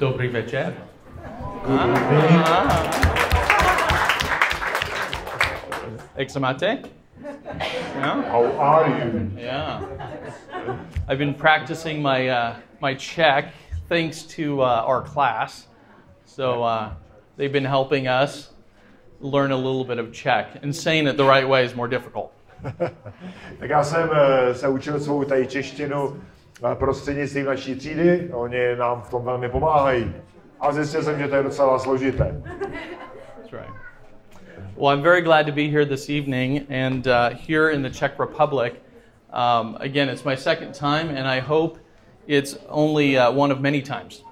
Dobrý večer. Jak se máte? Yeah? How are you? Yeah. I've been practicing my uh, my Czech thanks to uh, our class. So uh, they've been helping us learn a little bit of Czech, and saying it the right way is more difficult. Tak já jsem eh, se učil svou tady češtinu prostřednictvím naší třídy, oni nám v tom velmi pomáhají. A zjistil jsem, že to je docela složité. That's right. Well, I'm very glad to be here this evening and uh, here in the Czech Republic. Um, again, it's my second time, and I hope it's only uh, one of many times.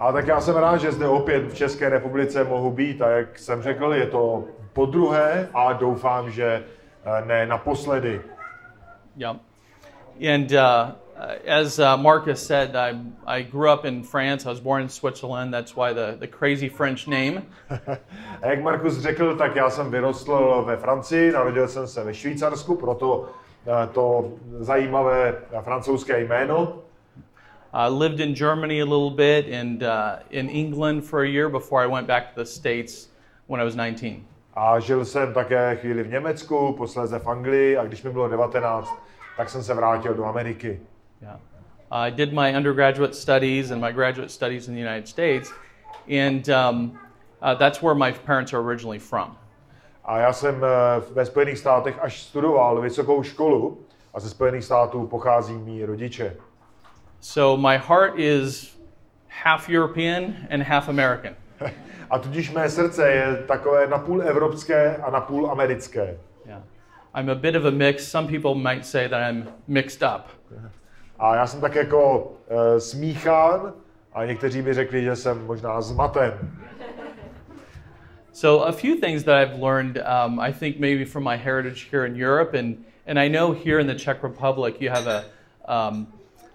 A tak já jsem rád, že zde opět v České republice mohu být a jak jsem řekl, je to po druhé a doufám, že eh, ne naposledy. Yeah. And uh, as uh, Marcus said, I, I grew up in France. I was born in Switzerland. That's why the, the crazy French name. A jak Markus řekl, tak já jsem vyrostl ve Francii, narodil jsem se ve Švýcarsku, proto eh, to zajímavé francouzské jméno. I lived in Germany a little bit and uh, in England for a year before I went back to the States when I was 19. A žil jsem také chvíli v Německu, posléze v Anglii a když mi bylo 19, tak jsem se vrátil do Ameriky. Yeah. I did my undergraduate studies and my graduate studies in the United States, and um, uh, that's where my parents are originally from. A já jsem eh, ve Spojených státech až studoval vysokou školu a ze Spojených států pochází mý rodiče. So my heart is half European and half American. A tudíž mé srdce je takové napůl evropské a napůl americké. Yeah. I'm a bit of a mix. Some people might say that I'm mixed up. A já jsem tak jako uh, smíchán a někteří by řekli, že jsem možná zmaten. So a few things that I've learned, um, I think maybe from my heritage here in Europe, and and I know here in the Czech Republic you have a um,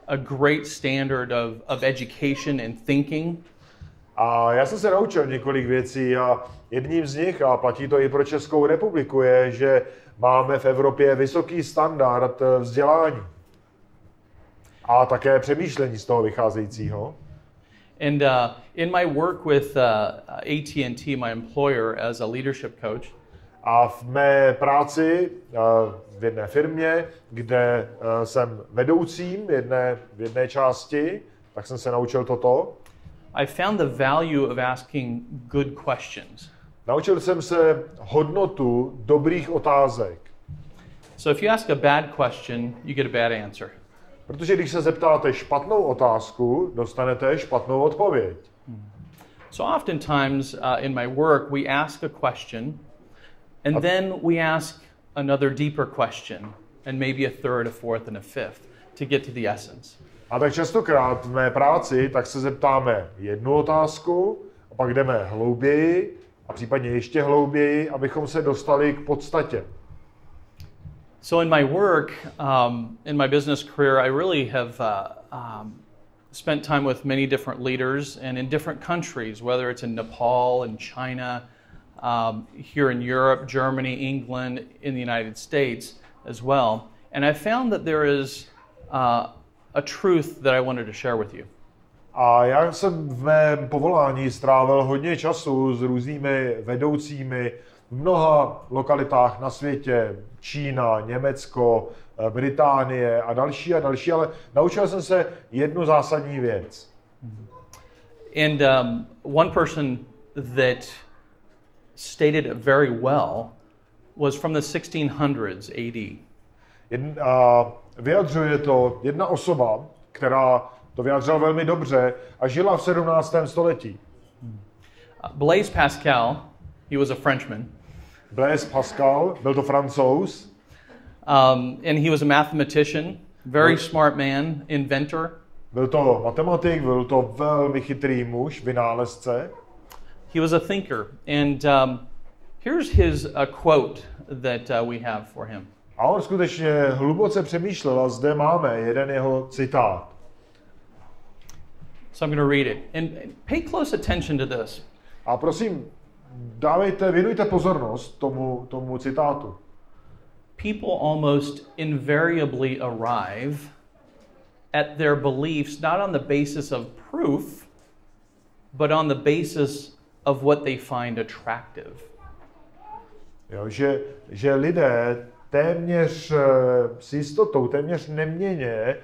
a great standard of, of education and thinking. A já jsem se naučil několik věcí a jedním z nich, a platí to i pro Českou republiku, je, že máme v Evropě vysoký standard eh, vzdělání. A také přemýšlení z toho vycházejícího. And uh, in my work with uh, AT&T, my employer, as a leadership coach, A v mé práci eh, v jedné firmě, kde eh, jsem vedoucím v jedné, v jedné části, tak jsem se naučil toto. I found the value of asking good questions. Naučil jsem se hodnotu dobrých otázek. So if you ask a bad question, you get a bad answer. Protože když se zeptáte špatnou otázku, dostanete špatnou odpověď. So oftentimes uh, in my work, we ask a question, and then we ask another deeper question, and maybe a third, a fourth, and a fifth to get to the essence. A tak častokrát v mé práci tak se zeptáme jednu otázku, a pak jdeme hlouběji a případně ještě hlouběji, abychom se dostali k podstatě. So in my work, um, in my business career, I really have uh, um, spent time with many different leaders and in different countries, whether it's in Nepal and China, um, here in Europe, Germany, England, in the United States as well. And I found that there is uh, a truth that I wanted to share with you. A já jsem v mém povolání strávil hodně času s různými vedoucími v mnoha lokalitách na světě. Čína, Německo, eh, Británie a další a další, ale naučil jsem se jednu zásadní věc. And um, one person that stated it very well was from the 1600s AD. Jedn, a vyjadřuje to jedna osoba, která to vyjadřila velmi dobře a žila v 17. století. Blaise Pascal, he was a Frenchman, Blaise Pascal, byl to francouz, um, and he was a mathematician, very smart man, inventor. byl to matematik, byl to velmi chytrý muž, vynálezce. He was a thinker. And um, here's his a quote that uh, we have for him. A on skutečně hluboce přemýšlel a zde máme jeden jeho citát. So I'm going to read it. And and pay close attention to this. A prosím, dávejte, věnujte pozornost tomu, tomu citátu. People almost invariably arrive at their beliefs not on the basis of proof, but on the basis of what they find attractive. Jo, že, že lidé téměř eh, s jistotou, téměř neměně eh,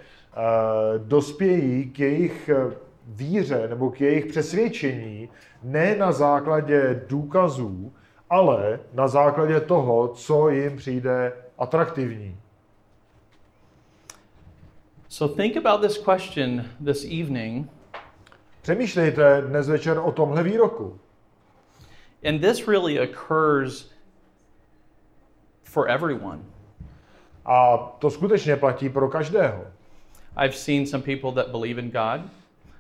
dospějí k jejich eh, víře nebo k jejich přesvědčení ne na základě důkazů, ale na základě toho, co jim přijde atraktivní. So think about this question this evening, Přemýšlejte dnes večer o tomhle výroku. and this really occurs for everyone. A to skutečně platí pro každého. I've seen some people that believe in God,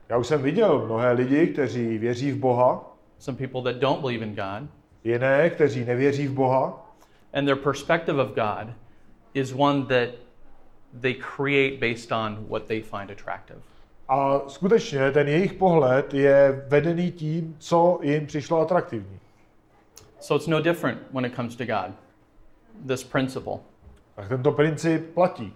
Já už jsem viděl mnohé lidi, kteří věří v Boha, some people that don't believe in God, jiné, kteří nevěří v Boha. and their perspective of God is one that they create based on what they find attractive. A skutečně ten jejich pohled je vedený tím, co jim přišlo atraktivní. So it's no different when it comes to God, this principle. Tak tento princip platí.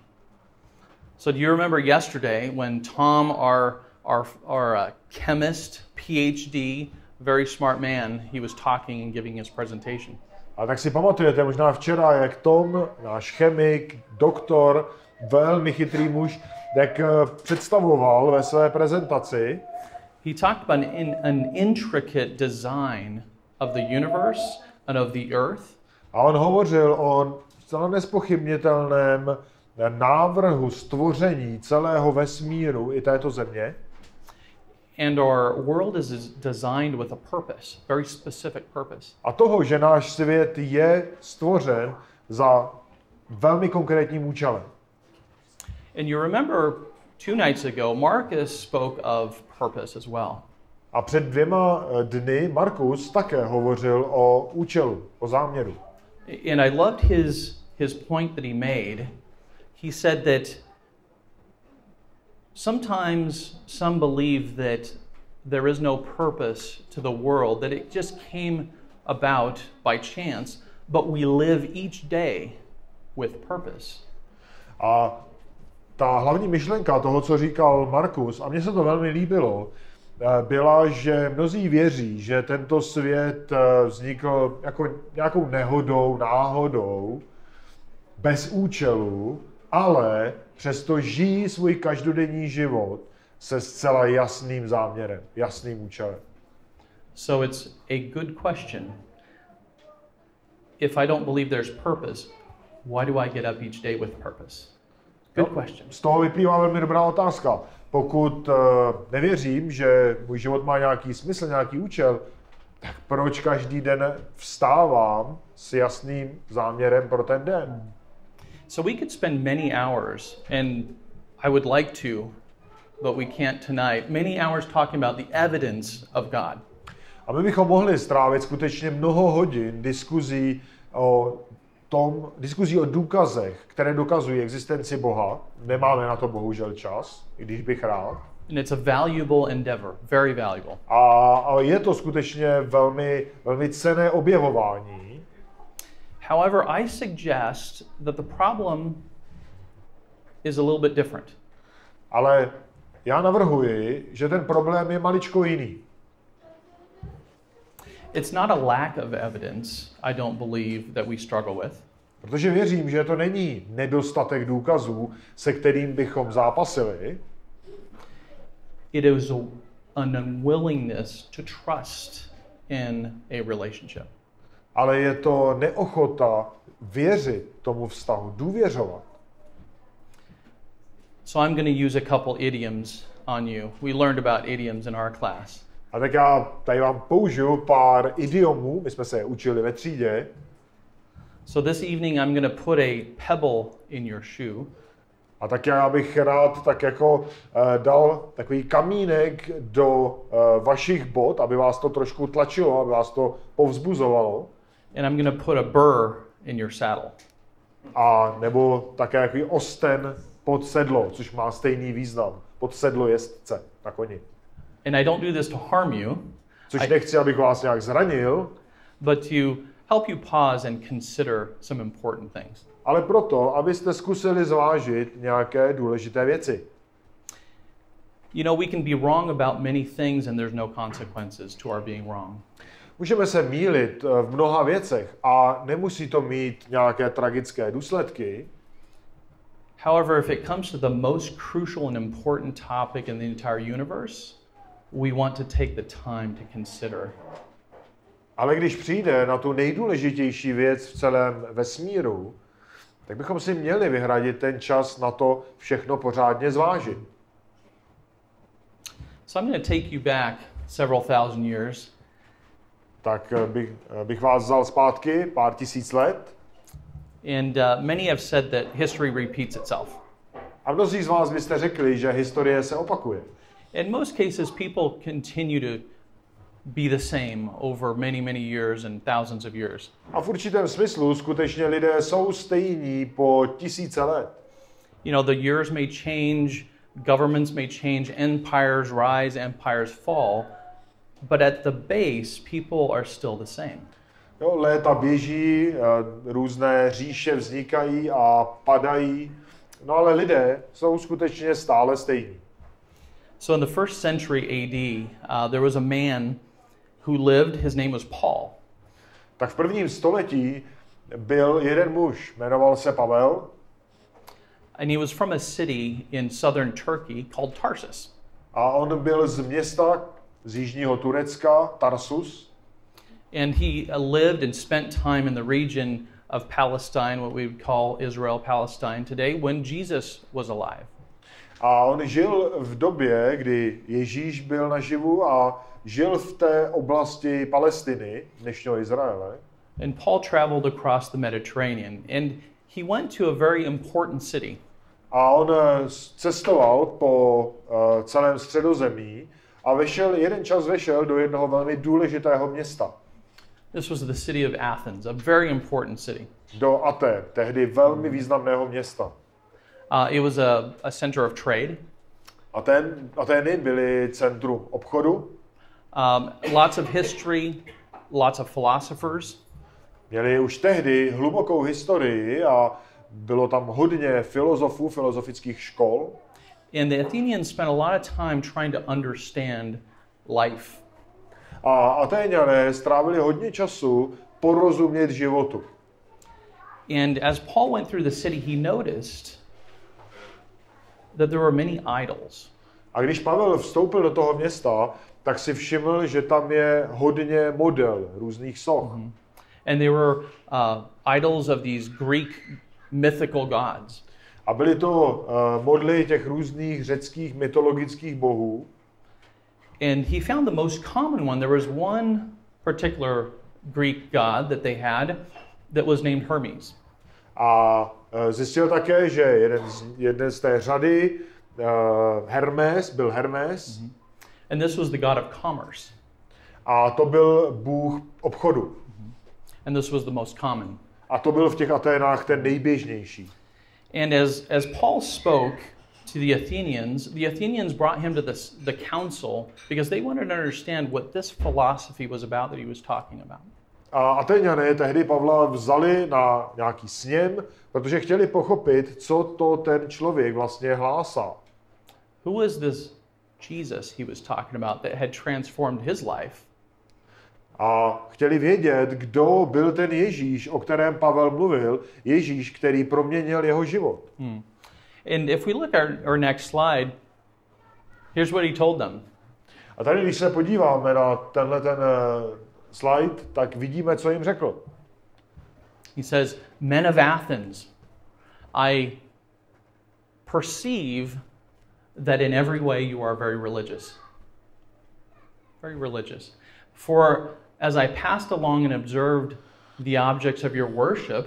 So do you remember yesterday when Tom, our, our, our uh, chemist, PhD, very smart man, he was talking and giving his presentation. A tak si pamatujete možná včera, jak Tom, náš chemik, doktor, velmi chytrý muž, jak eh, představoval ve své prezentaci, He talked about an, an intricate design of the universe and of the earth a on hovořil o zcela nespochybnitelném návrhu stvoření celého vesmíru i této země. And our world is designed with a purpose, very specific purpose. A toho, že náš svět je stvořen za velmi konkrétním účelem. And you remember two nights ago, Marcus spoke of purpose as well. A před dvěma eh, dny Markus také hovořil o účelu, o záměru. And I loved his, his point that he made. He said that sometimes some believe that there is no purpose to the world, that it just came about by chance, but we live each day with purpose. A ta hlavní myšlenka toho, co říkal Markus, a mně se to velmi líbilo, eh, byla, že mnozí věří, že tento svět eh, vznikl jako nějakou nehodou, náhodou, bez účelu, ale přesto žijí svůj každodenní život se zcela jasným záměrem, jasným účelem. So it's a good question. If I don't believe there's purpose, why do I get up each day with purpose? Good No. question. Z toho vyplývá velmi dobrá otázka. Pokud uh, nevěřím, že můj život má nějaký smysl, nějaký účel, tak proč každý den vstávám s jasným záměrem pro ten den? So we could spend many hours, and I would like to, but we can't tonight, many hours talking about the evidence of God. A my bychom mohli strávit skutečně mnoho hodin diskuzí o tom, diskuzí o důkazech, které dokazují existenci Boha. Nemáme na to bohužel čas, i když bych rád. And it's a valuable endeavor, very valuable. A, a je to skutečně velmi, velmi cené objevování. However, I suggest that the problem is a little bit different. Ale já navrhuji, že ten problém je maličko jiný. It's not a lack of evidence, I don't believe, that we struggle with. Protože věřím, že to není nedostatek důkazů, se kterým bychom zápasili, It is an unwillingness to trust in a relationship. Ale je to neochota věřit tomu vztahu, důvěřovat. So I'm going to use a couple idioms on you. We learned about idioms in our class. A tak já tady vám použiju pár idiomů, my jsme se je učili ve třídě, So this evening I'm going to put a pebble in your shoe. a tak já bych rád tak jako uh, dal takový kamínek do uh, vašich bod, aby vás to trošku tlačilo, aby vás to povzbuzovalo. And I'm going to put a burr in your saddle. A nebo také takový osten pod sedlo, což má stejný význam. Pod sedlo jezdce na koni. And I don't do this to harm you, Což I- nechci, abych vás nějak zranil, but to help you pause and consider some important things. ale proto, abyste zkusili zvážit nějaké důležité věci. You know, we can be wrong about many things and there's no consequences to our being wrong. Můžeme se mílit eh, v mnoha věcech a nemusí to mít nějaké tragické důsledky, However, if it comes to the most crucial and important topic in the entire universe, we want to take the time to consider. ale když přijde na tu nejdůležitější věc v celém vesmíru, tak bychom si měli vyhradit ten čas na to všechno pořádně zvážit. So I'm going to take you back several thousand years Tak eh, bych, eh, bych vás vzal zpátky pár tisíc let And uh, many have said that history repeats itself. a mnozí z vás byste řekli, že historie se opakuje. In most cases, people continue to be the same over many, many years and thousands of years. A v určitém smyslu skutečně lidé jsou stejní po tisíce let. You know, the years may change, governments may change, empires rise, empires fall, but at the base, people are still the same. Jo, léta běží, eh, různé říše vznikají a padají, no ale lidé jsou skutečně stále stejní. So in the first century AD, uh, there was a man who lived, his name was Paul. Tak v prvním století byl jeden muž, jmenoval se Pavel And he was from a city in southern Turkey called Tarsus. a on byl z města z jižního Turecka, Tarsus, And he uh, lived and spent time in the region of Palestine, what we would call Israel Palestine today, when Jesus was alive. A on žil v době, kdy Ježíš byl naživu a žil v té oblasti Palestiny, dnešního Izraele. And Paul traveled across the Mediterranean, and he went to a very important city. A on eh, cestoval po eh, celém středozemí a vešel, jeden čas vešel do jednoho velmi důležitého města, This was the city of Athens, a very important city. do Aten, tehdy velmi významného města. Uh, it was a, a center of trade. Aten, Atény byly centrum obchodu, Um, lots of history, lots of philosophers, měli už tehdy hlubokou historii a bylo tam hodně filozofů, filozofických škol. And the Athenians spent a lot of time trying to understand life. A Atéňané strávili hodně času porozumět životu. And as Paul went through the city, he noticed that there were many idols. A když Pavel vstoupil do toho města, tak si všiml, že tam je hodně model různých soch. And they were uh, idols of these Greek mythical gods. A byly to uh, modly těch různých řeckých mytologických bohů. And he found the most common one. There was one particular Greek god that they had that was named Hermes. A uh, zjistil také, že jeden z, jeden z té řady, uh, Hermes, byl Hermes, And this was the god of commerce. a to byl bůh obchodu. And this was the most common. A to byl v těch Aténách ten nejběžnější. And as, as Paul spoke to the Athenians, the Athenians brought him to this, the council because they wanted to understand what this philosophy was about that he was talking about. A Atéňané tehdy Pavla vzali na nějaký sněm, protože chtěli pochopit, co to ten člověk vlastně hlásá. Who is this Jesus he was talking about that had transformed his life? A chtěli vědět, kdo byl ten Ježíš, o kterém Pavel mluvil, Ježíš, který proměnil jeho život. And if we look at our, our next slide, here's what he told them. A tady, když se podíváme na tenhle ten uh, slide, tak vidíme, co jim řekl. He says, Men of Athens, I perceive that in every way you are very religious. Very religious. For as I passed along and observed the objects of your worship,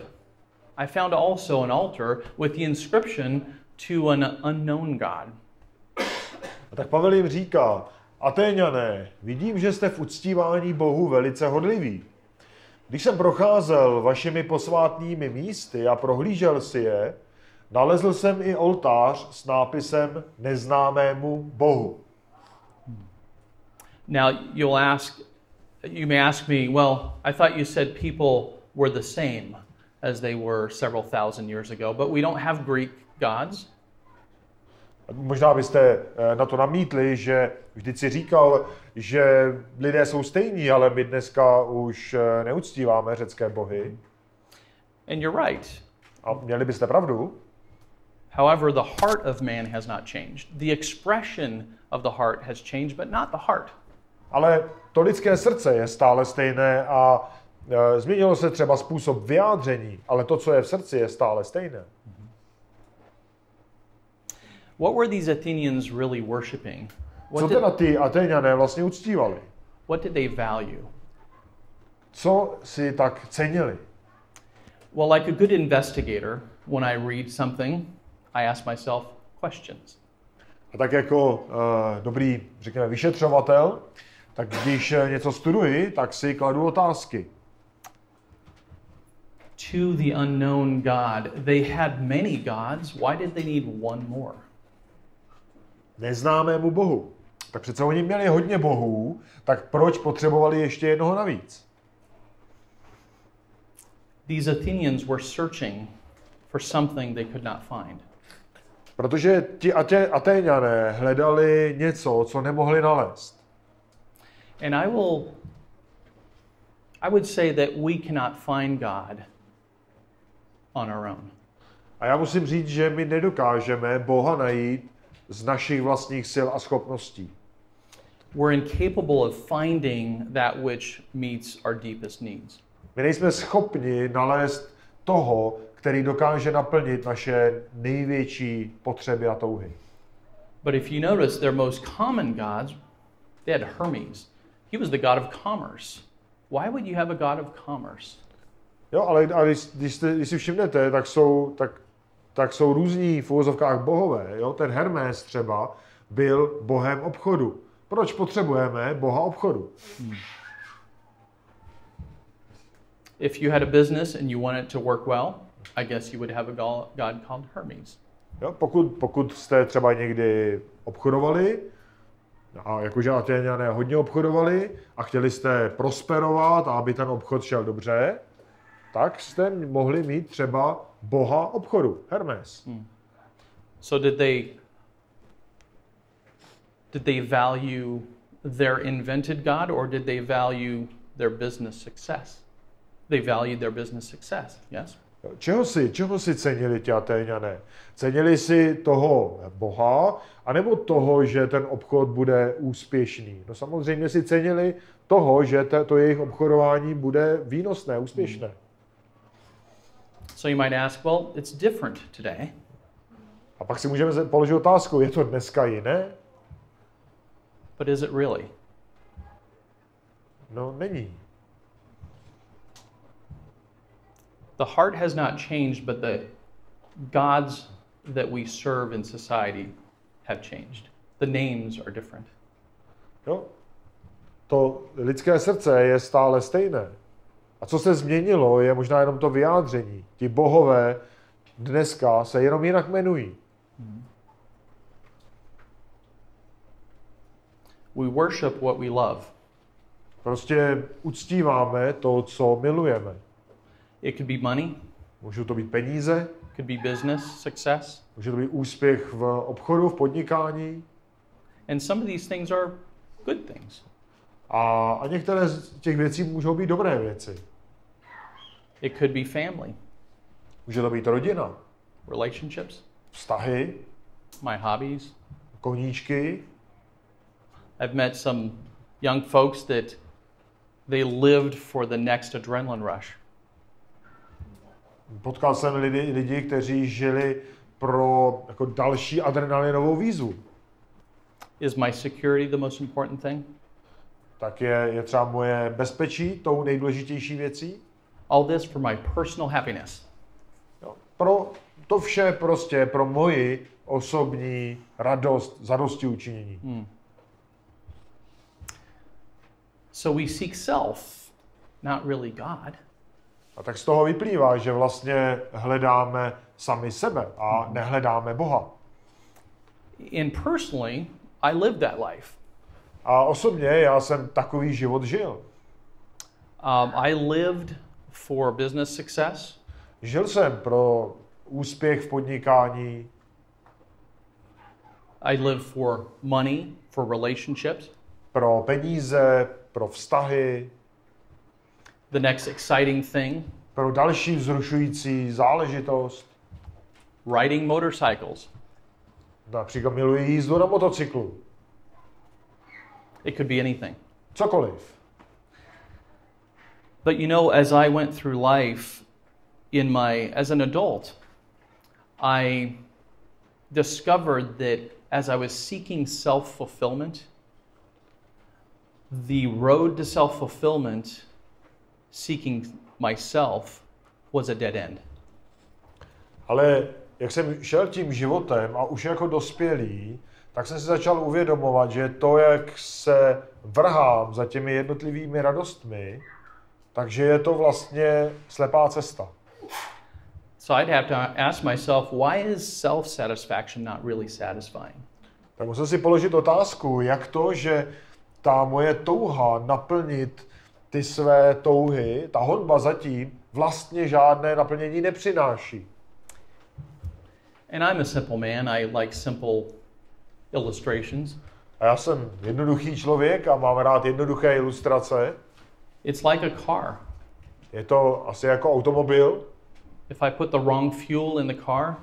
I found also an altar with the inscription to an unknown God. A tak Pavel jim říká, Atéňané, vidím, že jste v uctívání Bohu velice hodliví. Když jsem procházel vašimi posvátnými místy a prohlížel si je, nalezl jsem i oltář s nápisem Neznámému Bohu. Now you'll ask, you may ask me, well, I thought you said people were the same as they were several thousand years ago, but we don't have Greek gods. Možná byste eh, na to namítli, že vždyť si říkal, že lidé jsou stejní, ale my dneska už eh, neuctíváme řecké bohy. And you're right. A měli byste pravdu. However, the heart of man has not changed. The expression of the heart has changed, but not the heart. Ale to lidské srdce je stále stejné a e, změnilo se třeba způsob vyjádření, ale to, co je v srdci, je stále stejné. What were these Athenians really worshiping? Co What did, teda ty Atéňané vlastně uctívali? what did they value? Co si tak cenili? Well, like a good investigator, when I read something, I ask myself questions. A tak jako uh, dobrý, řekněme, vyšetřovatel, tak když eh, něco studuji, tak si kladu otázky. To the unknown God, they had many gods. Why did they need one more? Neznámému bohu. Tak přece oni měli hodně bohů, tak proč potřebovali ještě jednoho navíc? These Athenians were searching for something they could not find. Protože ti Atéňané hledali něco, co nemohli nalézt. And I will, I would say that we cannot find God on our own. A já musím říct, že my nedokážeme Boha najít z našich vlastních sil a schopností. We're incapable of finding that which meets our deepest needs. My nejsme schopni nalézt toho, který dokáže naplnit naše největší potřeby a touhy. But if you notice, their most common gods, they had Hermes. He was the god of commerce. Why would you have a god of commerce? Jo, ale, ale když, když, jste, když si všimnete, tak jsou, tak, tak jsou různí v uvozovkách bohové. Jo? Ten Hermes třeba byl bohem obchodu. Proč potřebujeme boha obchodu? If you had a business and you want it to work well, I guess you would have a go- god called Hermes. Jo? Pokud, pokud jste třeba někdy obchodovali, a jakože Atéňané hodně obchodovali a chtěli jste prosperovat a aby ten obchod šel dobře, tak jste mohli mít třeba boha obchodu, Hermes. So did they did they value their invented god or did they value their business success? They valued their business success, yes? Čeho si, čeho si cenili ti Atéňané? Cenili si toho boha, anebo toho, že ten obchod bude úspěšný? No samozřejmě si cenili toho, že to jejich obchodování bude výnosné, úspěšné. So you might ask, well, it's different today. A pak si můžeme položit otázku, je to dneska jiné? But is it really? No není. The heart has not changed, but the gods that we serve in society have changed. The names are different. Jo? To lidské srdce je stále stejné. A co se změnilo, je možná jenom to vyjádření. Ti bohové dneska se jenom jinak jmenují. We worship what we love. Prostě uctíváme to, co milujeme. It could be money, Můžou to být peníze, could be business success, může to být úspěch v obchodu, v podnikání. and some of these things are good things. A, a některé z těch věcí můžou být dobré věci. It could be family, Může to být rodina, relationships, vztahy, my hobbies. koníčky. I've met some young folks that they lived for the next adrenaline rush. Potkal jsem lidi, lidi kteří žili pro jako další adrenalinovou výzvu. Is my security the most important thing? Tak je, je třeba moje bezpečí tou nejdůležitější věcí. All this for my personal happiness. Jo. Pro to vše prostě pro moji osobní radost, zadosti učinění. So we seek self, not really God. A tak z toho vyplývá, že vlastně hledáme sami sebe a nehledáme Boha. And personally, I lived that life. A osobně já jsem takový život žil. Um, I lived for business success. Žil jsem pro úspěch v podnikání, I live for money, for relationships, pro peníze, pro vztahy, the next exciting thing, pro další vzrušující záležitost. riding motorcycles. Například miluji jízdu na motocyklu. It could be anything. Cokoliv. But you know, as I went through life in my as an adult, I discovered that as I was seeking self-fulfillment, the road to self-fulfillment, seeking myself, was a dead end. Ale jak jsem šel tím životem a už jako dospělý, tak jsem si začal uvědomovat, že to, jak se vrhám za těmi jednotlivými radostmi, takže je to vlastně slepá cesta. So I'd have to ask myself, why is self-satisfaction not really satisfying? Tak musím si položit otázku, jak to, že ta moje touha naplnit ty své touhy, ta honba zatím vlastně žádné naplnění nepřináší. And I'm a simple man. I like simple illustrations. A já jsem jednoduchý člověk a mám rád jednoduché ilustrace. It's like a car. Je to asi jako automobil. If I put the wrong fuel in the car,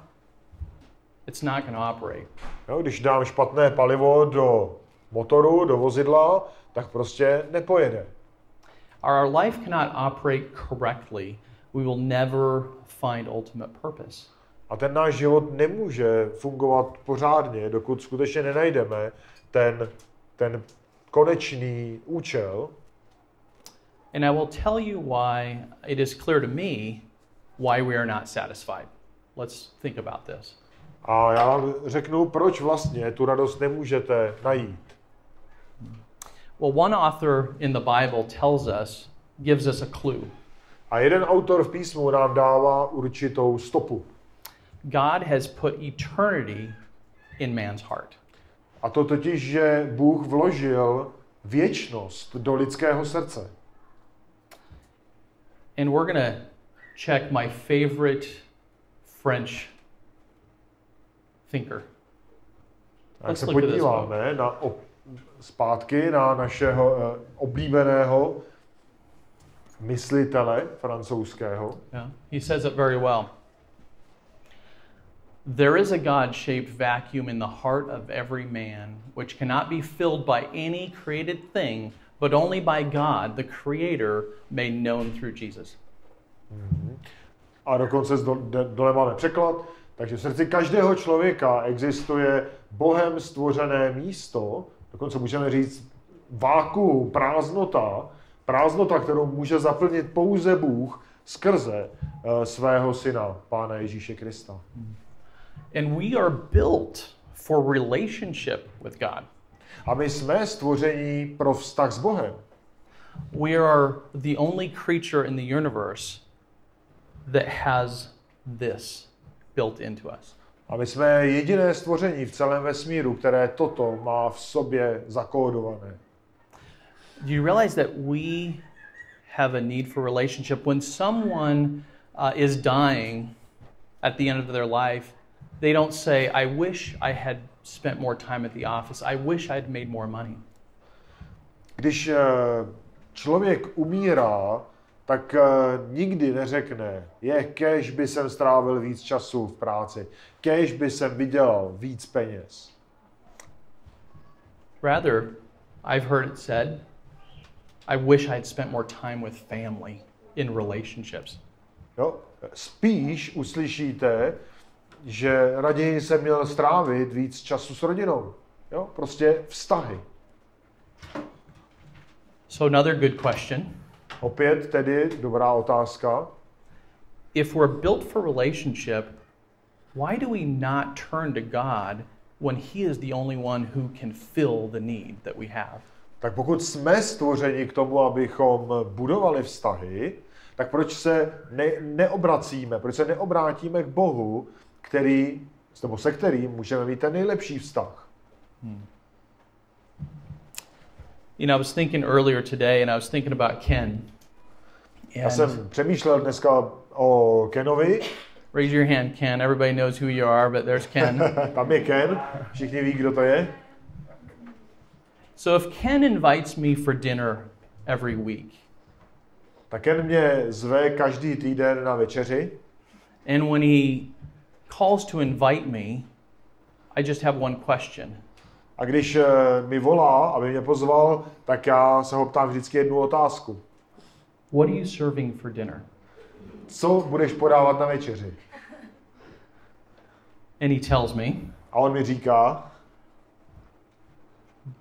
it's not going to operate. Jo, když dám špatné palivo do motoru, do vozidla, tak prostě nepojede. Our life cannot operate correctly. We will never find ultimate purpose. A ten náš život nemůže fungovat pořádně, dokud skutečně nenajdeme ten, ten konečný účel. And I will tell you why it is clear to me why we are not satisfied. Let's think about this. A já vám řeknu, proč vlastně tu radost nemůžete najít. Well, one author in the Bible tells us, gives us a clue. A jeden autor v písmu nám dává určitou stopu. God has put eternity in man's heart. A to totiž, že Bůh vložil věčnost do lidského srdce. And we're going to check my favorite French thinker. A jak Let's se podíváme na, op, zpátky na našeho uh, oblíbeného myslitele francouzského, Yeah, he says it very well. There is a God shaped vacuum in the heart of every man, which cannot be filled by any created thing, but only by God, the Creator, made known through Jesus. a dokonce dole máme překlad, takže v srdci každého člověka existuje Bohem stvořené místo, dokonce můžeme říct vákuum, prázdnota, prázdnota, kterou může zaplnit pouze Bůh skrze uh, svého syna, Pána Ježíše Krista. And we are built for relationship with God. A my jsme stvoření pro vztah s Bohem. We are the only creature in the universe that has this built into us. A my jsme jediné stvoření v celém vesmíru, které toto má v sobě zakódované. Do you realize that we have a need for relationship? When someone uh, is dying at the end of their life, they don't say, I wish I had spent more time at the office. I wish I'd made more money. Když eh, člověk umírá, tak eh, nikdy neřekne, je, kež by jsem strávil víc času v práci, kež by jsem vydělal víc peněz. Rather, I've heard it said, I wish I'd spent more time with family in relationships. Jo? Spíš uslyšíte, že raději jsem měl strávit víc času s rodinou. Jo? Prostě vztahy. So, another good question Opět tedy dobrá otázka. if we're built for relationship, why do we not turn to God when He is the only one who can fill the need that we have? Tak pokud jsme stvořeni k tomu, abychom budovali vztahy, tak proč se ne, neobracíme, proč se neobrátíme k Bohu, který, nebo se kterým můžeme mít ten nejlepší vztah? You know, I was thinking earlier today, and I was thinking about Ken. Já And jsem přemýšlel dneska o Kenovi Raise your hand, Ken. Everybody knows who you are, but there's Ken. Tam je Ken, všichni ví, kdo to je. so if Ken invites me for dinner every week, Tak Ken mě zve každý týden na večeři and when he calls to invite me, I just have one question. A když eh, mi volá, aby mě pozval, tak já se ho ptám vždycky jednu otázku. What are you serving for dinner? Co budeš podávat na večeři? And he tells me, A on mi říká,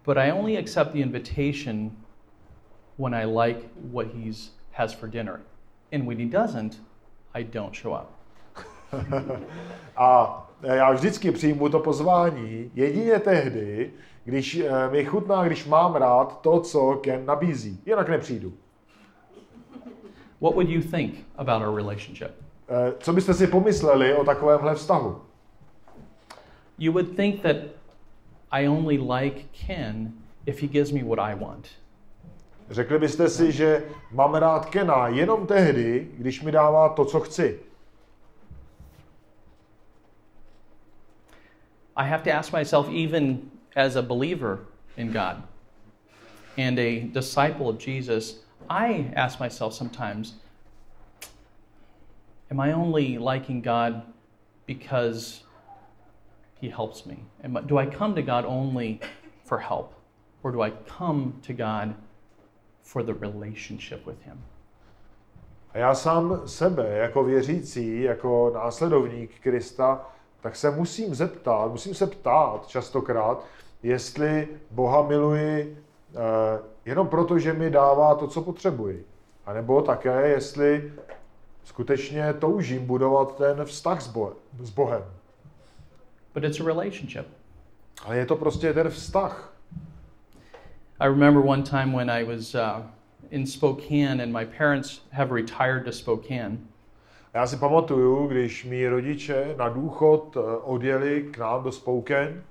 but I only accept the invitation when I like what he's has for dinner. And when he doesn't, I don't show up. A já vždycky přijmu to pozvání jedině tehdy, když eh, mi chutná, když mám rád to, co Ken nabízí. Jinak nepřijdu. What would you think about our relationship? Eh, Co byste si pomysleli o takovémhle vztahu? You would think that I only like Ken if he gives me what I want. Řekli byste si, že mám rád Kena jenom tehdy, když mi dává to, co chci. I have to ask myself, even as a believer in God and a disciple of Jesus, I ask myself sometimes, am I only liking God because He helps me? Do I come to God only for help? Or do I come to God for the relationship with Him? A já sám sebe, jako věřící, jako následovník Krista, tak se musím zeptat, musím se ptát častokrát, jestli Boha miluji eh, jenom proto, že mi dává to, co potřebuji. A nebo také, jestli skutečně toužím budovat ten vztah s, Bo- s Bohem. But it's a relationship. Ale je to prostě ten vztah. I remember one time when I was uh, in Spokane, and my parents have retired to Spokane. Já si pamatuju, když mý rodiče na důchod eh, odjeli k nám do Spokane,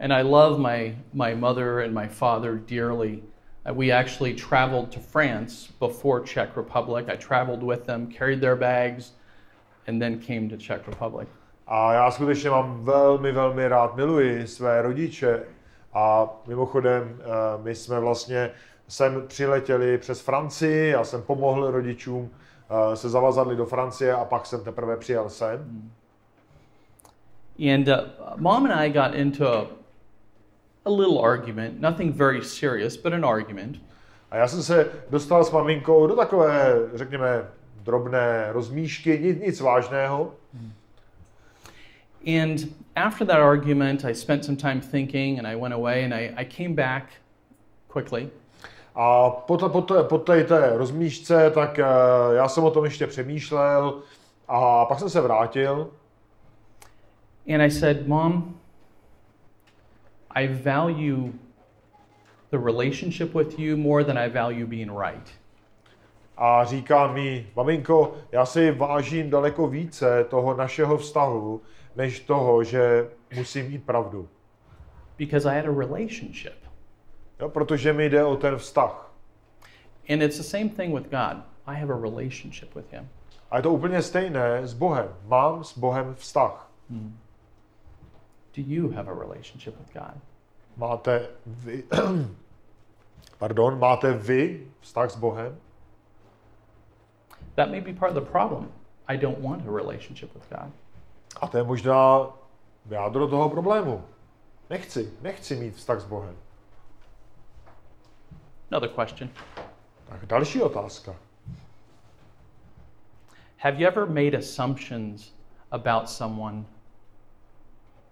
And I love my, my mother and my father dearly. Uh, we actually traveled to France before Czech Republic. I traveled with them, carried their bags, and then came to Czech Republic. A já skutečně mám velmi, velmi rád, miluji své rodiče. A mimochodem, eh, my jsme vlastně sem přiletěli přes Francii, já jsem pomohl rodičům se zavazadli do Francie a pak jsem teprve přijel sem. And uh, mom and I got into a, a little argument, nothing very serious, but an argument. A já jsem se dostal s maminkou do takové, řekněme, drobné rozmíšky, nic, nic vážného. And after that argument, I spent some time thinking and I went away and I, I came back quickly. A po, té, po, té, po té, té rozmíšce, tak eh, já jsem o tom ještě přemýšlel a pak jsem se vrátil And I said, Mom, I value the relationship with you more than I value being right. a říká mi, maminko, já si vážím daleko více toho našeho vztahu, než toho, že musím mít pravdu. Because I had a relationship. Jo, protože mi jde o ten vztah. And it's the same thing with God. I have a relationship with Him. A je to úplně stejné s Bohem. Mám s Bohem vztah. Do you have a relationship with God? Máte vy, pardon, máte vy vztah s Bohem? That may be part of the problem. I don't want a relationship with God. A to je možná jádro toho problému. Nechci, nechci mít vztah s Bohem. Another question Tak další otázka. Have you ever made assumptions about someone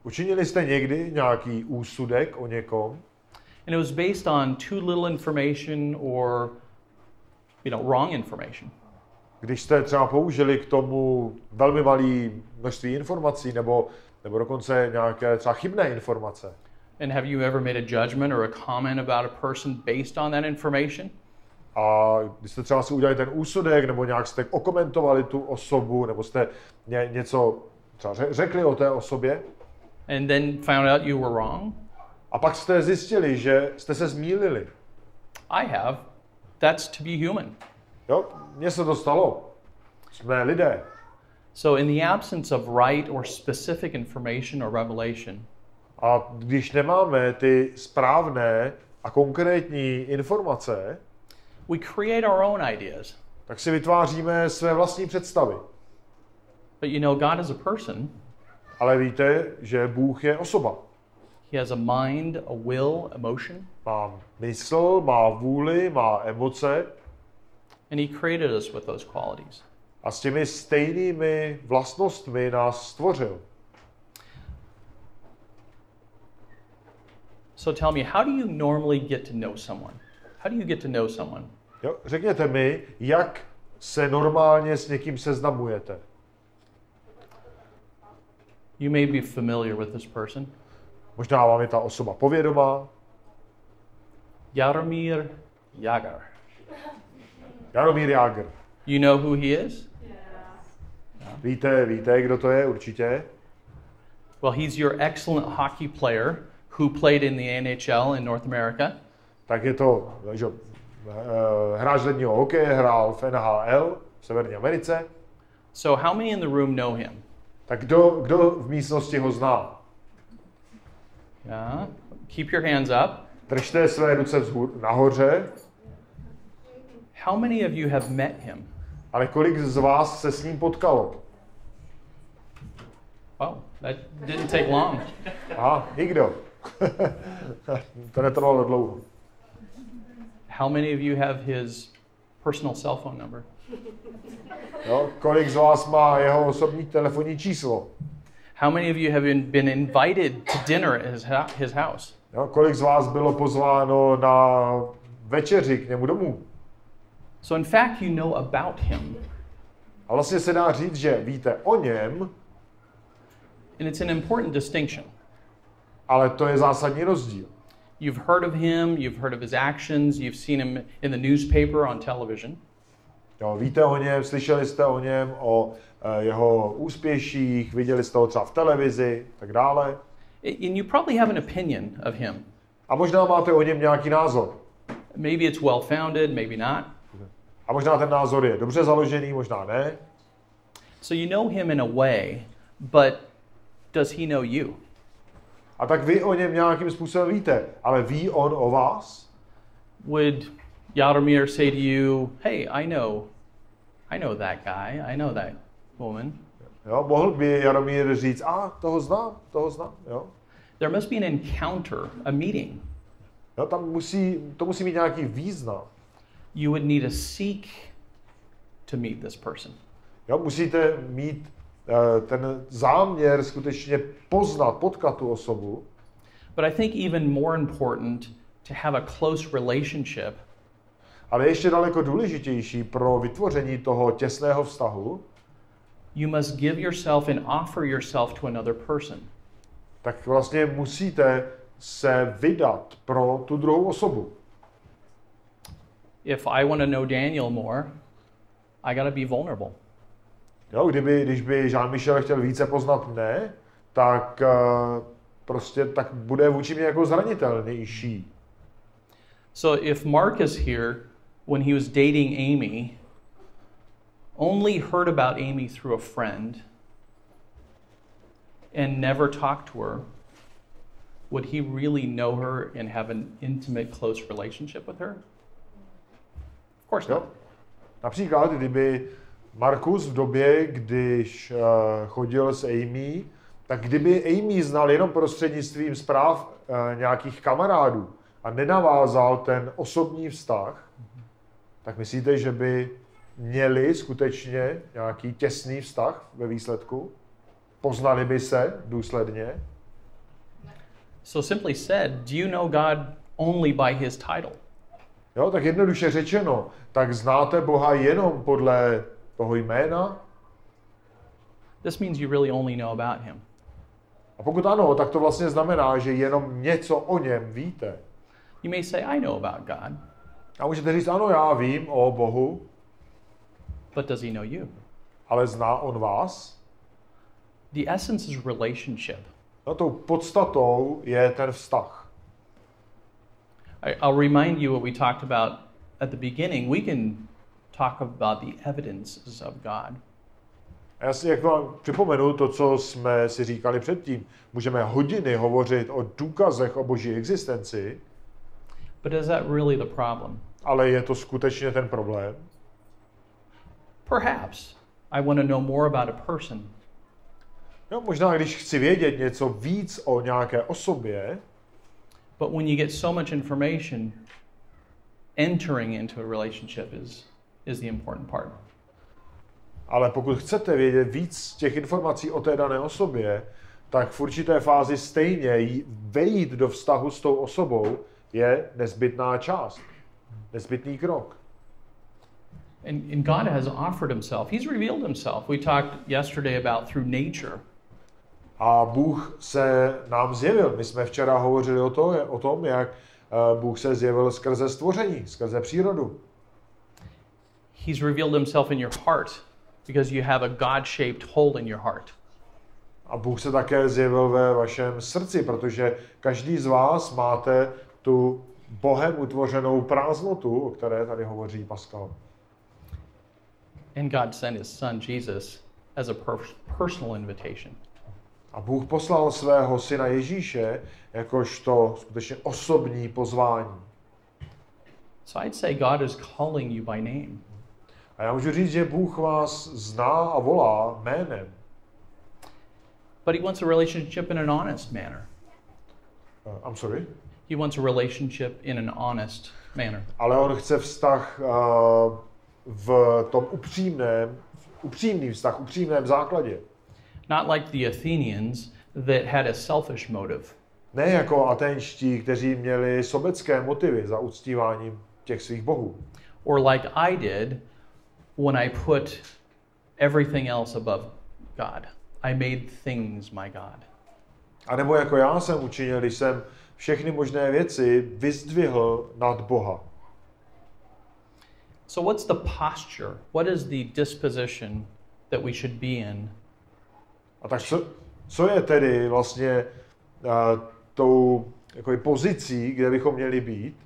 Učinili jste někdy nějaký úsudek o někom and it was based on too little information or you know wrong information? Když jste třeba použili k tomu velmi malé množství informací nebo, nebo dokonce nějaké třeba chybné informace. And have you ever made a judgment or a comment about a person based on that information? A když jste třeba si udělali ten úsudek nebo nějak jste okomentovali tu osobu nebo jste ně, něco třeba ře- řekli o té osobě and then found out you were wrong? a pak jste zjistili, že jste se zmýlili. I have. That's to be human. Jo, mně se to stalo. Jsme lidé. So, in the absence of right or specific information or revelation, A když nemáme ty správné a konkrétní informace, we create our own ideas. tak si vytváříme své vlastní představy. But you know, God is a person. Ale víte, že Bůh je osoba. He has a mind, a will, emotion, Má mysl, má vůli, má emoce and He created us with those qualities. a s těmi stejnými vlastnostmi nás stvořil. So tell me, how do you normally get to know someone? How do you get to know someone? Jo? Řekněte mi, jak se normálně s někým seznamujete. You may be familiar with this person. Možná vám je ta osoba povědomá. Jaromír Jagar. Jaromír Jágr. You know who he is? Víte, víte, kdo to je určitě? Well, he's your excellent hockey player who played in the NHL in North America. Tak je to že, eh, hráč ledního hokeje, hrál v NHL v Severní Americe. So, how many in the room know him? Tak kdo, kdo v místnosti ho zná? Yeah. Keep your hands up. Držte své ruce vzhůr, nahoře, How many of you have met him? ale kolik z vás se s ním potkalo? Wow, that didn't take long. Aha, nikdo. to netrvalo dlouho. How many of you have his personal cell phone number? Jo? Kolik z vás má jeho osobní telefonní číslo? How many of you have been, been invited to dinner at his, his house? Jo? Kolik z vás bylo pozváno na večeři k němu domů? So, in fact, you know about him. A vlastně se dá říct, že víte o něm, And it's an important distinction. Ale to je zásadní rozdíl. You've heard of him, you've heard of his actions, you've seen him in the newspaper, on television. Jo, víte o něm, slyšeli jste o něm, o eh, jeho úspěších, viděli jste ho třeba v televizi, tak dále. And you probably have an opinion of him. A možná máte o něm nějaký názor. Maybe it's well founded, maybe not. A možná ten názor je dobře založený, možná ne. So you know him in a way, but does he know you? A tak vy o něm nějakým způsobem víte, ale ví on o vás? Would Yadomir say to you, Hey, I know, I know that guy, I know that woman? Jo, mohl by Jaromír říct, a toho znám, toho znám, jo. There must be an encounter, a meeting. jo tam musí, to musí mít nějaký význam. You would need to seek to meet this person. Jo, musíte mít ten záměr skutečně poznat, potkat tu osobu, But I think even more important to have a close relationship ale ještě daleko důležitější pro vytvoření toho těsného vztahu, you must give yourself and offer yourself to another person. tak vlastně musíte se vydat pro tu druhou osobu. If I want to know Daniel more, I got to be vulnerable. Jo, kdyby, když by Jean-Michel chtěl více poznat mne, tak eh, prostě tak bude vůči mě jako zranitelnější. So if Marcus here, when he was dating Amy, only heard about Amy through a friend and never talked to her, would he really know her and have an intimate, close relationship with her? Of course Jo? not. Například, kdyby Markus v době, když eh, chodil s Amy, tak kdyby Amy znal jenom prostřednictvím zpráv eh, nějakých kamarádů a nenavázal ten osobní vztah, tak myslíte, že by měli skutečně nějaký těsný vztah ve výsledku? Poznali by se důsledně? So simply said, do you know God only by his title? Jo, tak jednoduše řečeno, tak znáte Boha jenom podle toho jména? This means you really only know about him. A pokud ano, tak to vlastně znamená, že jenom něco o něm víte. You may say, I know about God, A můžete říct, ano, já vím o Bohu, but does he know you? ale zná on vás? The essence is relationship. No tou podstatou je ten vztah. I, I'll remind you what we talked about at the beginning. We can talk about the evidences of God. A já si jak vám připomenu to, co jsme si říkali předtím. Můžeme hodiny hovořit o důkazech o boží existenci, but is that really the problem? ale je to skutečně ten problém? Perhaps I want to know more about a person, No, možná, když chci vědět něco víc o nějaké osobě, but when you get so much information, entering into a relationship is, is the important part. ale pokud chcete vědět víc těch informací o té dané osobě, tak v určité fázi stejně jí- vejít do vztahu s tou osobou je nezbytná část, nezbytný krok. And, and God has offered himself. He's revealed himself. We talked yesterday about through nature. A Bůh se nám zjevil. My jsme včera hovořili o, to, o tom, jak eh, Bůh se zjevil skrze stvoření, skrze přírodu. He's revealed himself in your heart because you have a God shaped hole in your heart. A Bůh se také zjevil ve vašem srdci, protože každý z vás máte tu Bohem utvořenou prázdnotu, o které tady hovoří Pascal. And God sent his son Jesus as a per- personal invitation. A Bůh poslal svého syna Ježíše jakožto skutečně osobní pozvání. So I'd say God is calling you by name. A já můžu říct, že Bůh vás zná a volá jménem. But he wants a relationship in an honest manner. Uh, I'm sorry? He wants a relationship in an honest manner. Ale on chce vztah uh, v tom upřímném, upřímný vztah, upřímném základě. Not like the Athenians that had a selfish motive. Ne jako atenští, kteří měli sobecké motivy za uctíváním těch svých bohů. Or like I did when I put everything else above God. I made things my God. A nebo jako já jsem učinil, když jsem všechny možné věci vyzdvihl nad Boha. So, what's the posture? What is the disposition that we should be in A tak co, co je tedy vlastně uh, tou jako pozicí, kde bychom měli být?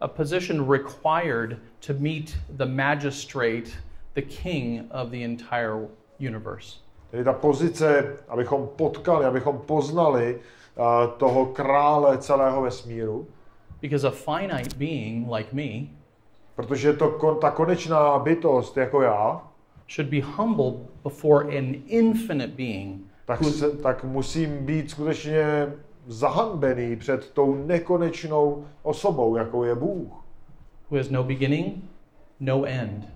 A position required to meet the magistrate, the king of the entire universe. Tedy ta pozice, abychom potkali, abychom poznali uh, toho krále celého vesmíru, Because a finite being like me protože to, ta konečná bytost jako já, should be humbled before an infinite being tak, se, tak musím být skutečně zahanbený před tou nekonečnou osobou, jakou je Bůh. who has no beginning, no end.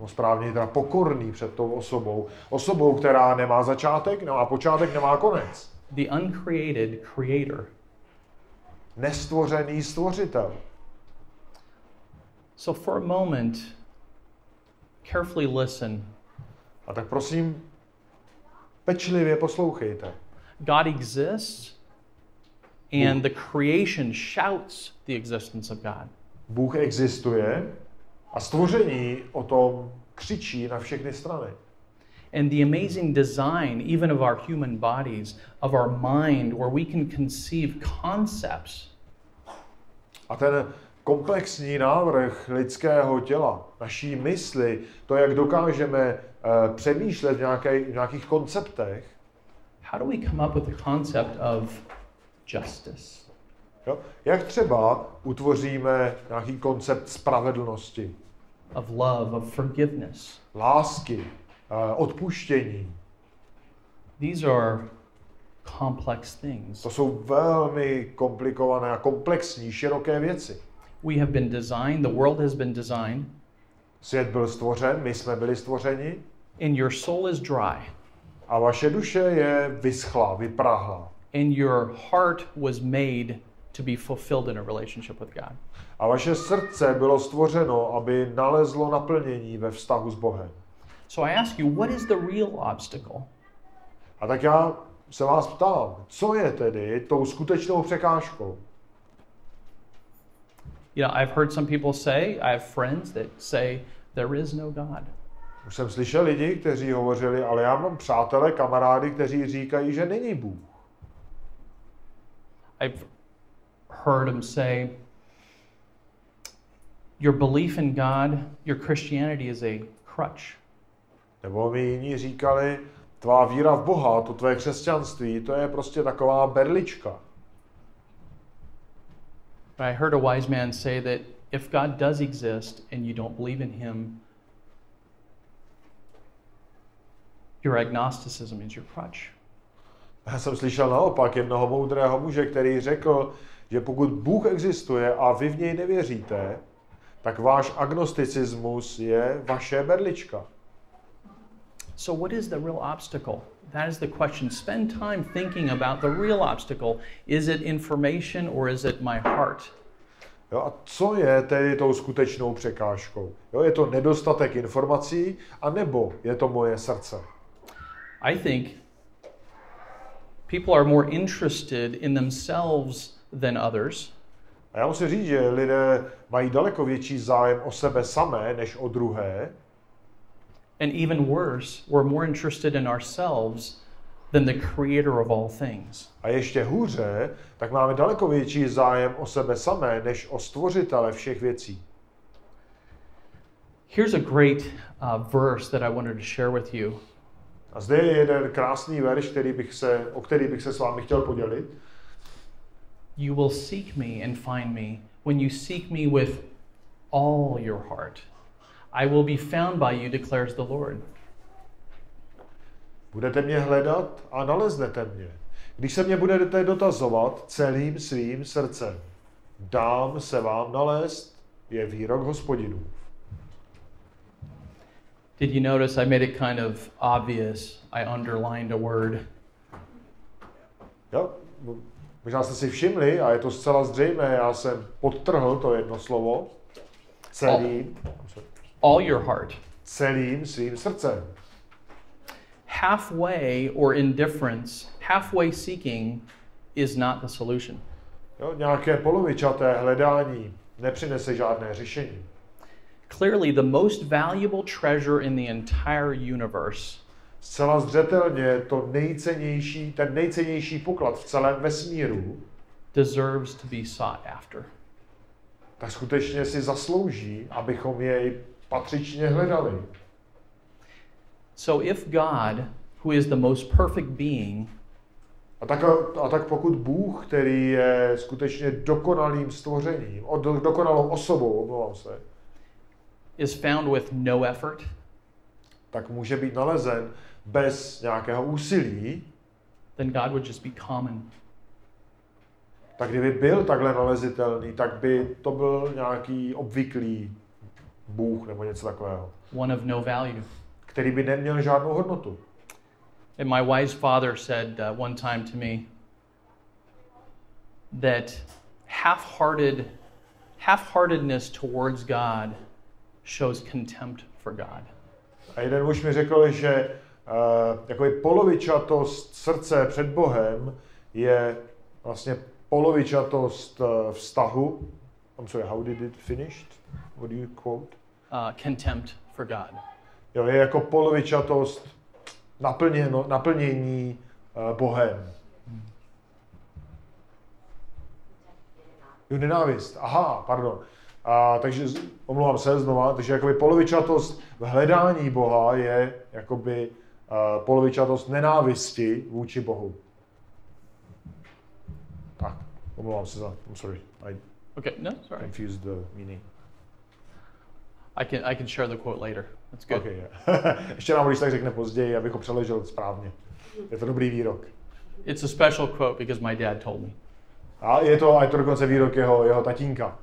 No správně teda pokorný před tou osobou. Osobou, která nemá začátek, nemá počátek, nemá konec. The uncreated creator. Nestvořený stvořitel. So, for a moment, carefully listen. A tak prosím, pečlivě poslouchejte. God exists, and the creation shouts the existence of God. Bůh existuje a stvoření o tom křičí na všechny strany. And the amazing design, even of our human bodies, of our mind, where we can conceive concepts A ten komplexní návrh lidského těla, naší mysli, to, jak dokážeme eh, přemýšlet v, nějaké, v nějakých konceptech, how do we come up with the concept of justice? jo? jak třeba utvoříme nějaký koncept spravedlnosti, Of love, of forgiveness. lásky, eh, odpuštění. These are complex things. To jsou velmi komplikované a komplexní, široké věci. We have been designed, the world has been designed, Svět byl stvořen, my jsme byli stvořeni and your soul is dry, a vaše duše je vyschlá, vyprahlá. And your heart was made to be fulfilled in a relationship with God. A vaše srdce bylo stvořeno, aby nalezlo naplnění ve vztahu s Bohem. So I ask you, what is the real obstacle? A tak já se vás ptám, co je tedy tou skutečnou překážkou? You know, I've heard some people say, I have friends that say, there is no God. Už jsem slyšel lidi, kteří hovořili, ale já mám přátele, kamarády, kteří říkají, že není Bůh. I've heard him say, your belief in God, your Christianity is a crutch. Nebo mi jiní říkali, tvá víra v Boha, to tvé křesťanství, to je prostě taková berlička. But I heard a wise man say that if God does exist and you don't believe in him, your agnosticism is your crutch. Já jsem slyšel naopak jednoho moudrého muže, který řekl, že pokud Bůh existuje a vy v něj nevěříte, tak váš agnosticismus je vaše berlička. So, what is the real obstacle? That is the question. Spend time thinking about the real obstacle. Is it information or is it my heart? Jo, a co je tedy tou skutečnou překážkou? Jo, je to nedostatek informací, a nebo je to moje srdce? I think people are more interested in themselves than others. A já musím říct, že lidé mají daleko větší zájem o sebe samé než o druhé. And even worse, we're more interested in ourselves than the creator of all things. A ještě hůře, tak máme daleko větší zájem o sebe samé než o stvořitele všech věcí. Here's a great uh, verse that I wanted to share with you. A zde je jeden krásný verš, který bych se, o který bych se s vámi chtěl podělit. You will seek me and find me when you seek me with all your heart. I will be found by you, declares the Lord. Budete mě hledat a naleznete mě. Když se mě budete dotazovat celým svým srdcem, dám se vám nalézt, je výrok hospodinů. Did you notice I made it kind of obvious? I underlined a word. Jo? Možná jste si všimli, a je to zcela zřejmé, já jsem podtrhl to jedno slovo, celým, All your heart. celým svým srdcem. Halfway or indifference, halfway seeking is not the solution. Jo? Nějaké polovičaté hledání nepřinese žádné řešení. Clearly, the most valuable treasure in the entire universe Zcela zřetelně to nejcennější, ten nejcennější poklad v celém vesmíru, deserves to be sought after. tak skutečně si zaslouží, abychom jej patřičně hledali. So, if God, who is the most perfect being, A tak, a tak pokud Bůh, který je skutečně dokonalým stvořením, dokonalou osobou, omlouvám se, is found with no effort, tak může být nalezen bez nějakého úsilí, then God would just be common. tak kdyby byl takhle nalezitelný, tak by to byl nějaký obvyklý Bůh nebo něco takového, one of no value. který by neměl žádnou hodnotu. And my wise father said uh, one time to me that half-hearted half-heartedness towards God shows contempt for God. A jeden muž mi řekl, že uh, jakoby polovičatost srdce před Bohem je vlastně polovičatost uh, vztahu. I'm sorry, how did it finished? What do you quote? Uh, contempt for God. Jo, je jako polovičatost naplněno, naplnění uh, Bohem. Jo, nenávist. Aha, pardon. A, takže omlouvám se znova, takže jakoby polovičatost v hledání Boha je jakoby uh, polovičatost nenávisti vůči Bohu. Tak, omlouvám se za, I'm sorry, I Okay, no, sorry. confused the meaning. I can I can share the quote later. That's good. Okay, yeah. Ještě nám když tak řekne později, abych ho přeložil správně. Je to dobrý výrok. It's a special quote because my dad told me. A je to, a je to dokonce výrok jeho, jeho tatínka.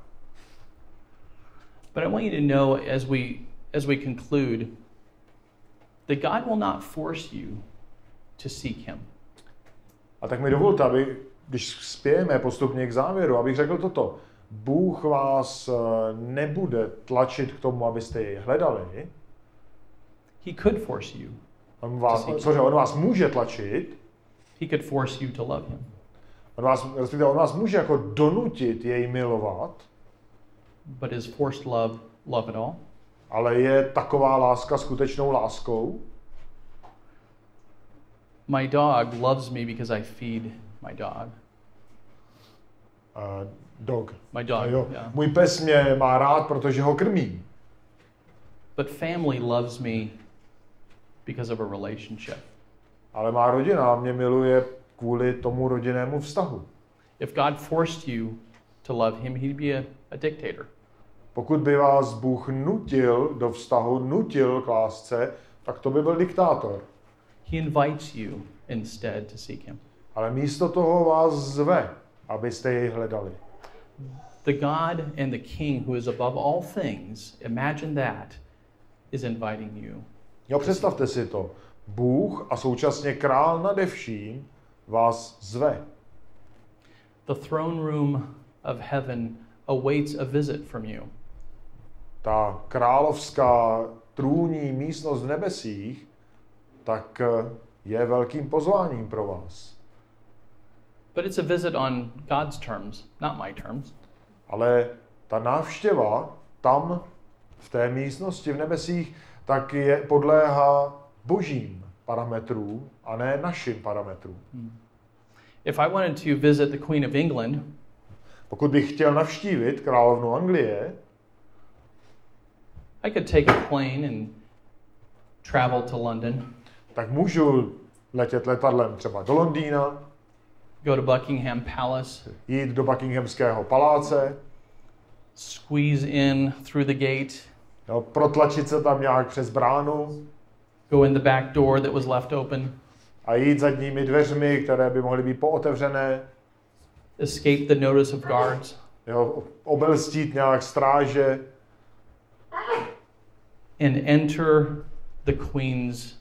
But I want you to know as we as we conclude that God will not force you to seek him. A tak mi dovolte, aby, když spějeme postupně k závěru, abych řekl toto. Bůh vás eh, nebude tlačit k tomu, abyste jej hledali. He could force you. On vás, cože, on vás může tlačit, He could force you to love him. on vás, respektive on vás může jako donutit jej milovat, But is forced love love at all? ale je taková láska skutečnou láskou? My dog loves me because I feed my dog. Uh, dog. My dog. jo. Yeah. Můj pes mě má rád, protože ho krmí. But family loves me because of a relationship. Ale má rodina mě miluje kvůli tomu rodinnému vztahu. If God forced you to love him, he'd be a, a dictator. Pokud by vás Bůh nutil do vztahu, nutil k lásce, tak to by byl diktátor. He invites you instead to seek him. Ale místo toho vás zve, abyste jej hledali. The God and the King who is above all things, imagine that, is inviting you. Jo, představte si to. Bůh a současně král nade vším vás zve. The throne room of heaven awaits a visit from you. Ta královská trůní místnost v nebesích, tak eh, je velkým pozváním pro vás. But it's a visit on God's terms, not my terms. Ale ta návštěva tam, v té místnosti v nebesích, tak je podléhá božím parametrům a ne našim parametrům. If I wanted to visit the Queen of England, Pokud bych chtěl navštívit královnu Anglie, I could take a plane and travel to London, tak můžu letět letadlem třeba do Londýna, go to Buckingham Palace, jít do Buckinghamského paláce, squeeze in through the gate, jo, protlačit se tam nějak přes bránu. Go in the back door that was left open, a jít zadními dveřmi, které by mohly být pootevřené, escape the notice of guards, jo, obelstít nějak stráže and enter the Queen's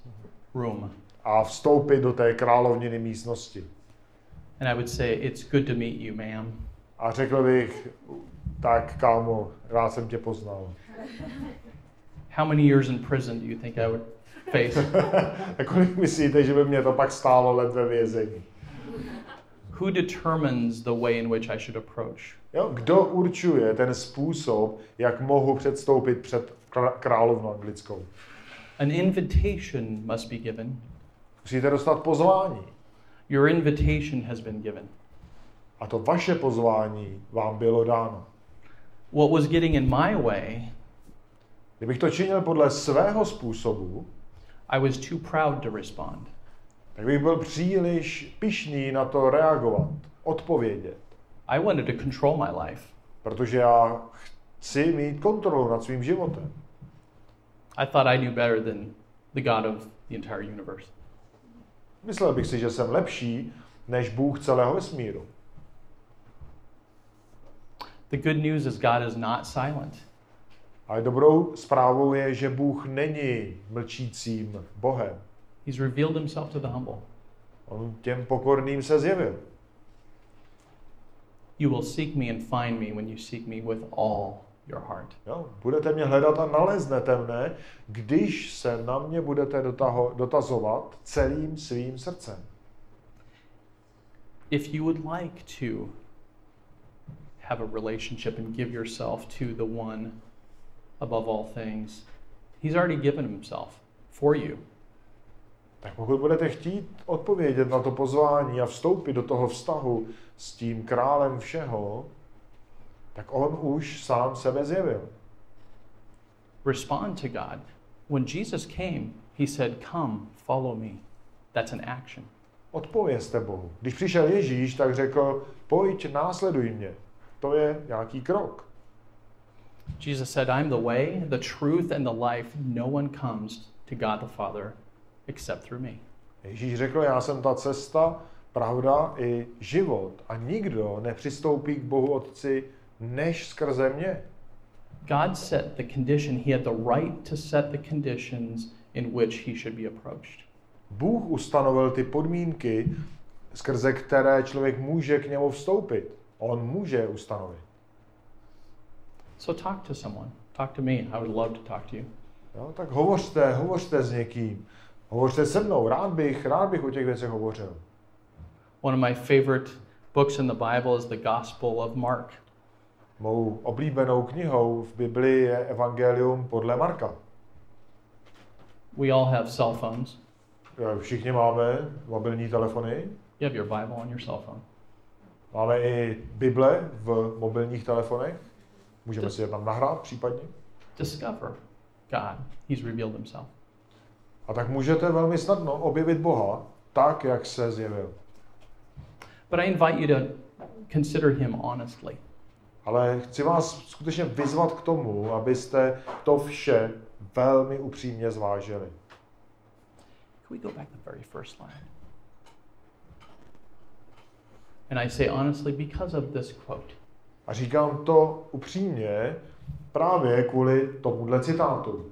room. a vstoupit do té královniny místnosti. And I would say, It's good to meet you, ma'am. A řekl bych, tak kámo, rád jsem tě poznal. How many years in prison do you think I would face? A kolik myslíte, že by mě to pak stálo let ve vězení? Who determines the way in which I should approach? Jo, kdo určuje ten způsob, jak mohu předstoupit před krá- královnu anglickou? An invitation must be given. Musíte dostat pozvání. Your invitation has been given. A to vaše pozvání vám bylo dáno. What was getting in my way, Kdybych to činil podle svého způsobu, I was too proud to respond. Tak bych byl příliš pišný na to reagovat, odpovědět. I wanted to control my life. Protože já chci mít kontrolu nad svým životem. I thought I knew better than the God of the entire universe. Myslel bych si, že jsem lepší než Bůh celého vesmíru. The good news is God is not silent. Ale dobrou zprávou je, že Bůh není mlčícím Bohem. He's revealed himself to the humble. On těm pokorným se zjevil. You will seek me and find me when you seek me with all your heart. Jo? Budete mě hledat a naleznete mne, když se na mě budete dotaho, dotazovat celým svým srdcem. If you would like to have a relationship and give yourself to the one above all things, He's already given Himself for you. Tak pokud budete chtít odpovědět na to pozvání a vstoupit do toho vztahu s tím králem všeho, tak on už sám sebe zjevil. Respond to God. When Jesus came, He said, Come, follow me. That's an action. Odpovězte Bohu. Když přišel Ježíš, tak řekl, pojď, následuj mě. To je nějaký krok. Jesus said, I'm the way, the truth, and the life. No one comes to God the Father except through me. Ježíš řekl, já jsem ta cesta, pravda i život. A nikdo nepřistoupí k Bohu Otci než skrze mě. God set the condition, He had the right to set the conditions in which He should be approached. Bůh ustanovil ty podmínky, skrze které člověk může k němu vstoupit. On může ustanovit. So talk to someone. Talk to me. I would love to talk to you. Jo, tak hovořte, hovořte s někým. Hovořte se mnou, rád bych, rád bych o těch věcech hovořil. One of my favorite books in the Bible is the Gospel of Mark. Mou oblíbenou knihou v Biblii je Evangelium podle Marka. We all have cell phones. Všichni máme mobilní telefony, You have your Bible on your cell phone. máme i Bible v mobilních telefonech. Můžeme si je tam nahrát případně. Discover God. He's revealed himself. A tak můžete velmi snadno objevit Boha tak, jak se zjevil. But I invite you to consider him honestly. Ale chci vás skutečně vyzvat k tomu, abyste to vše velmi upřímně zvážili. Can we go back to the very first slide? And I say honestly because of this quote. A říkám to upřímně právě kvůli tomuhle citátu.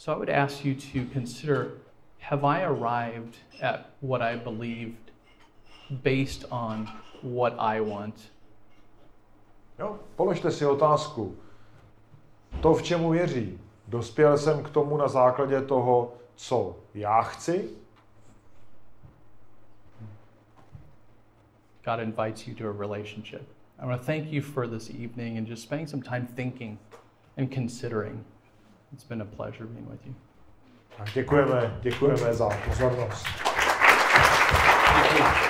So I would ask you to consider have I arrived at what I believed based on what I want? Jo? Položte si otázku. To, v čemu věří, dospěl jsem k tomu na základě toho, co já chci? God invites you to a relationship. I want to thank you for this evening and just spending some time thinking and considering. It's been a pleasure being with you. Děkujeme, děkujeme za pozornost. You.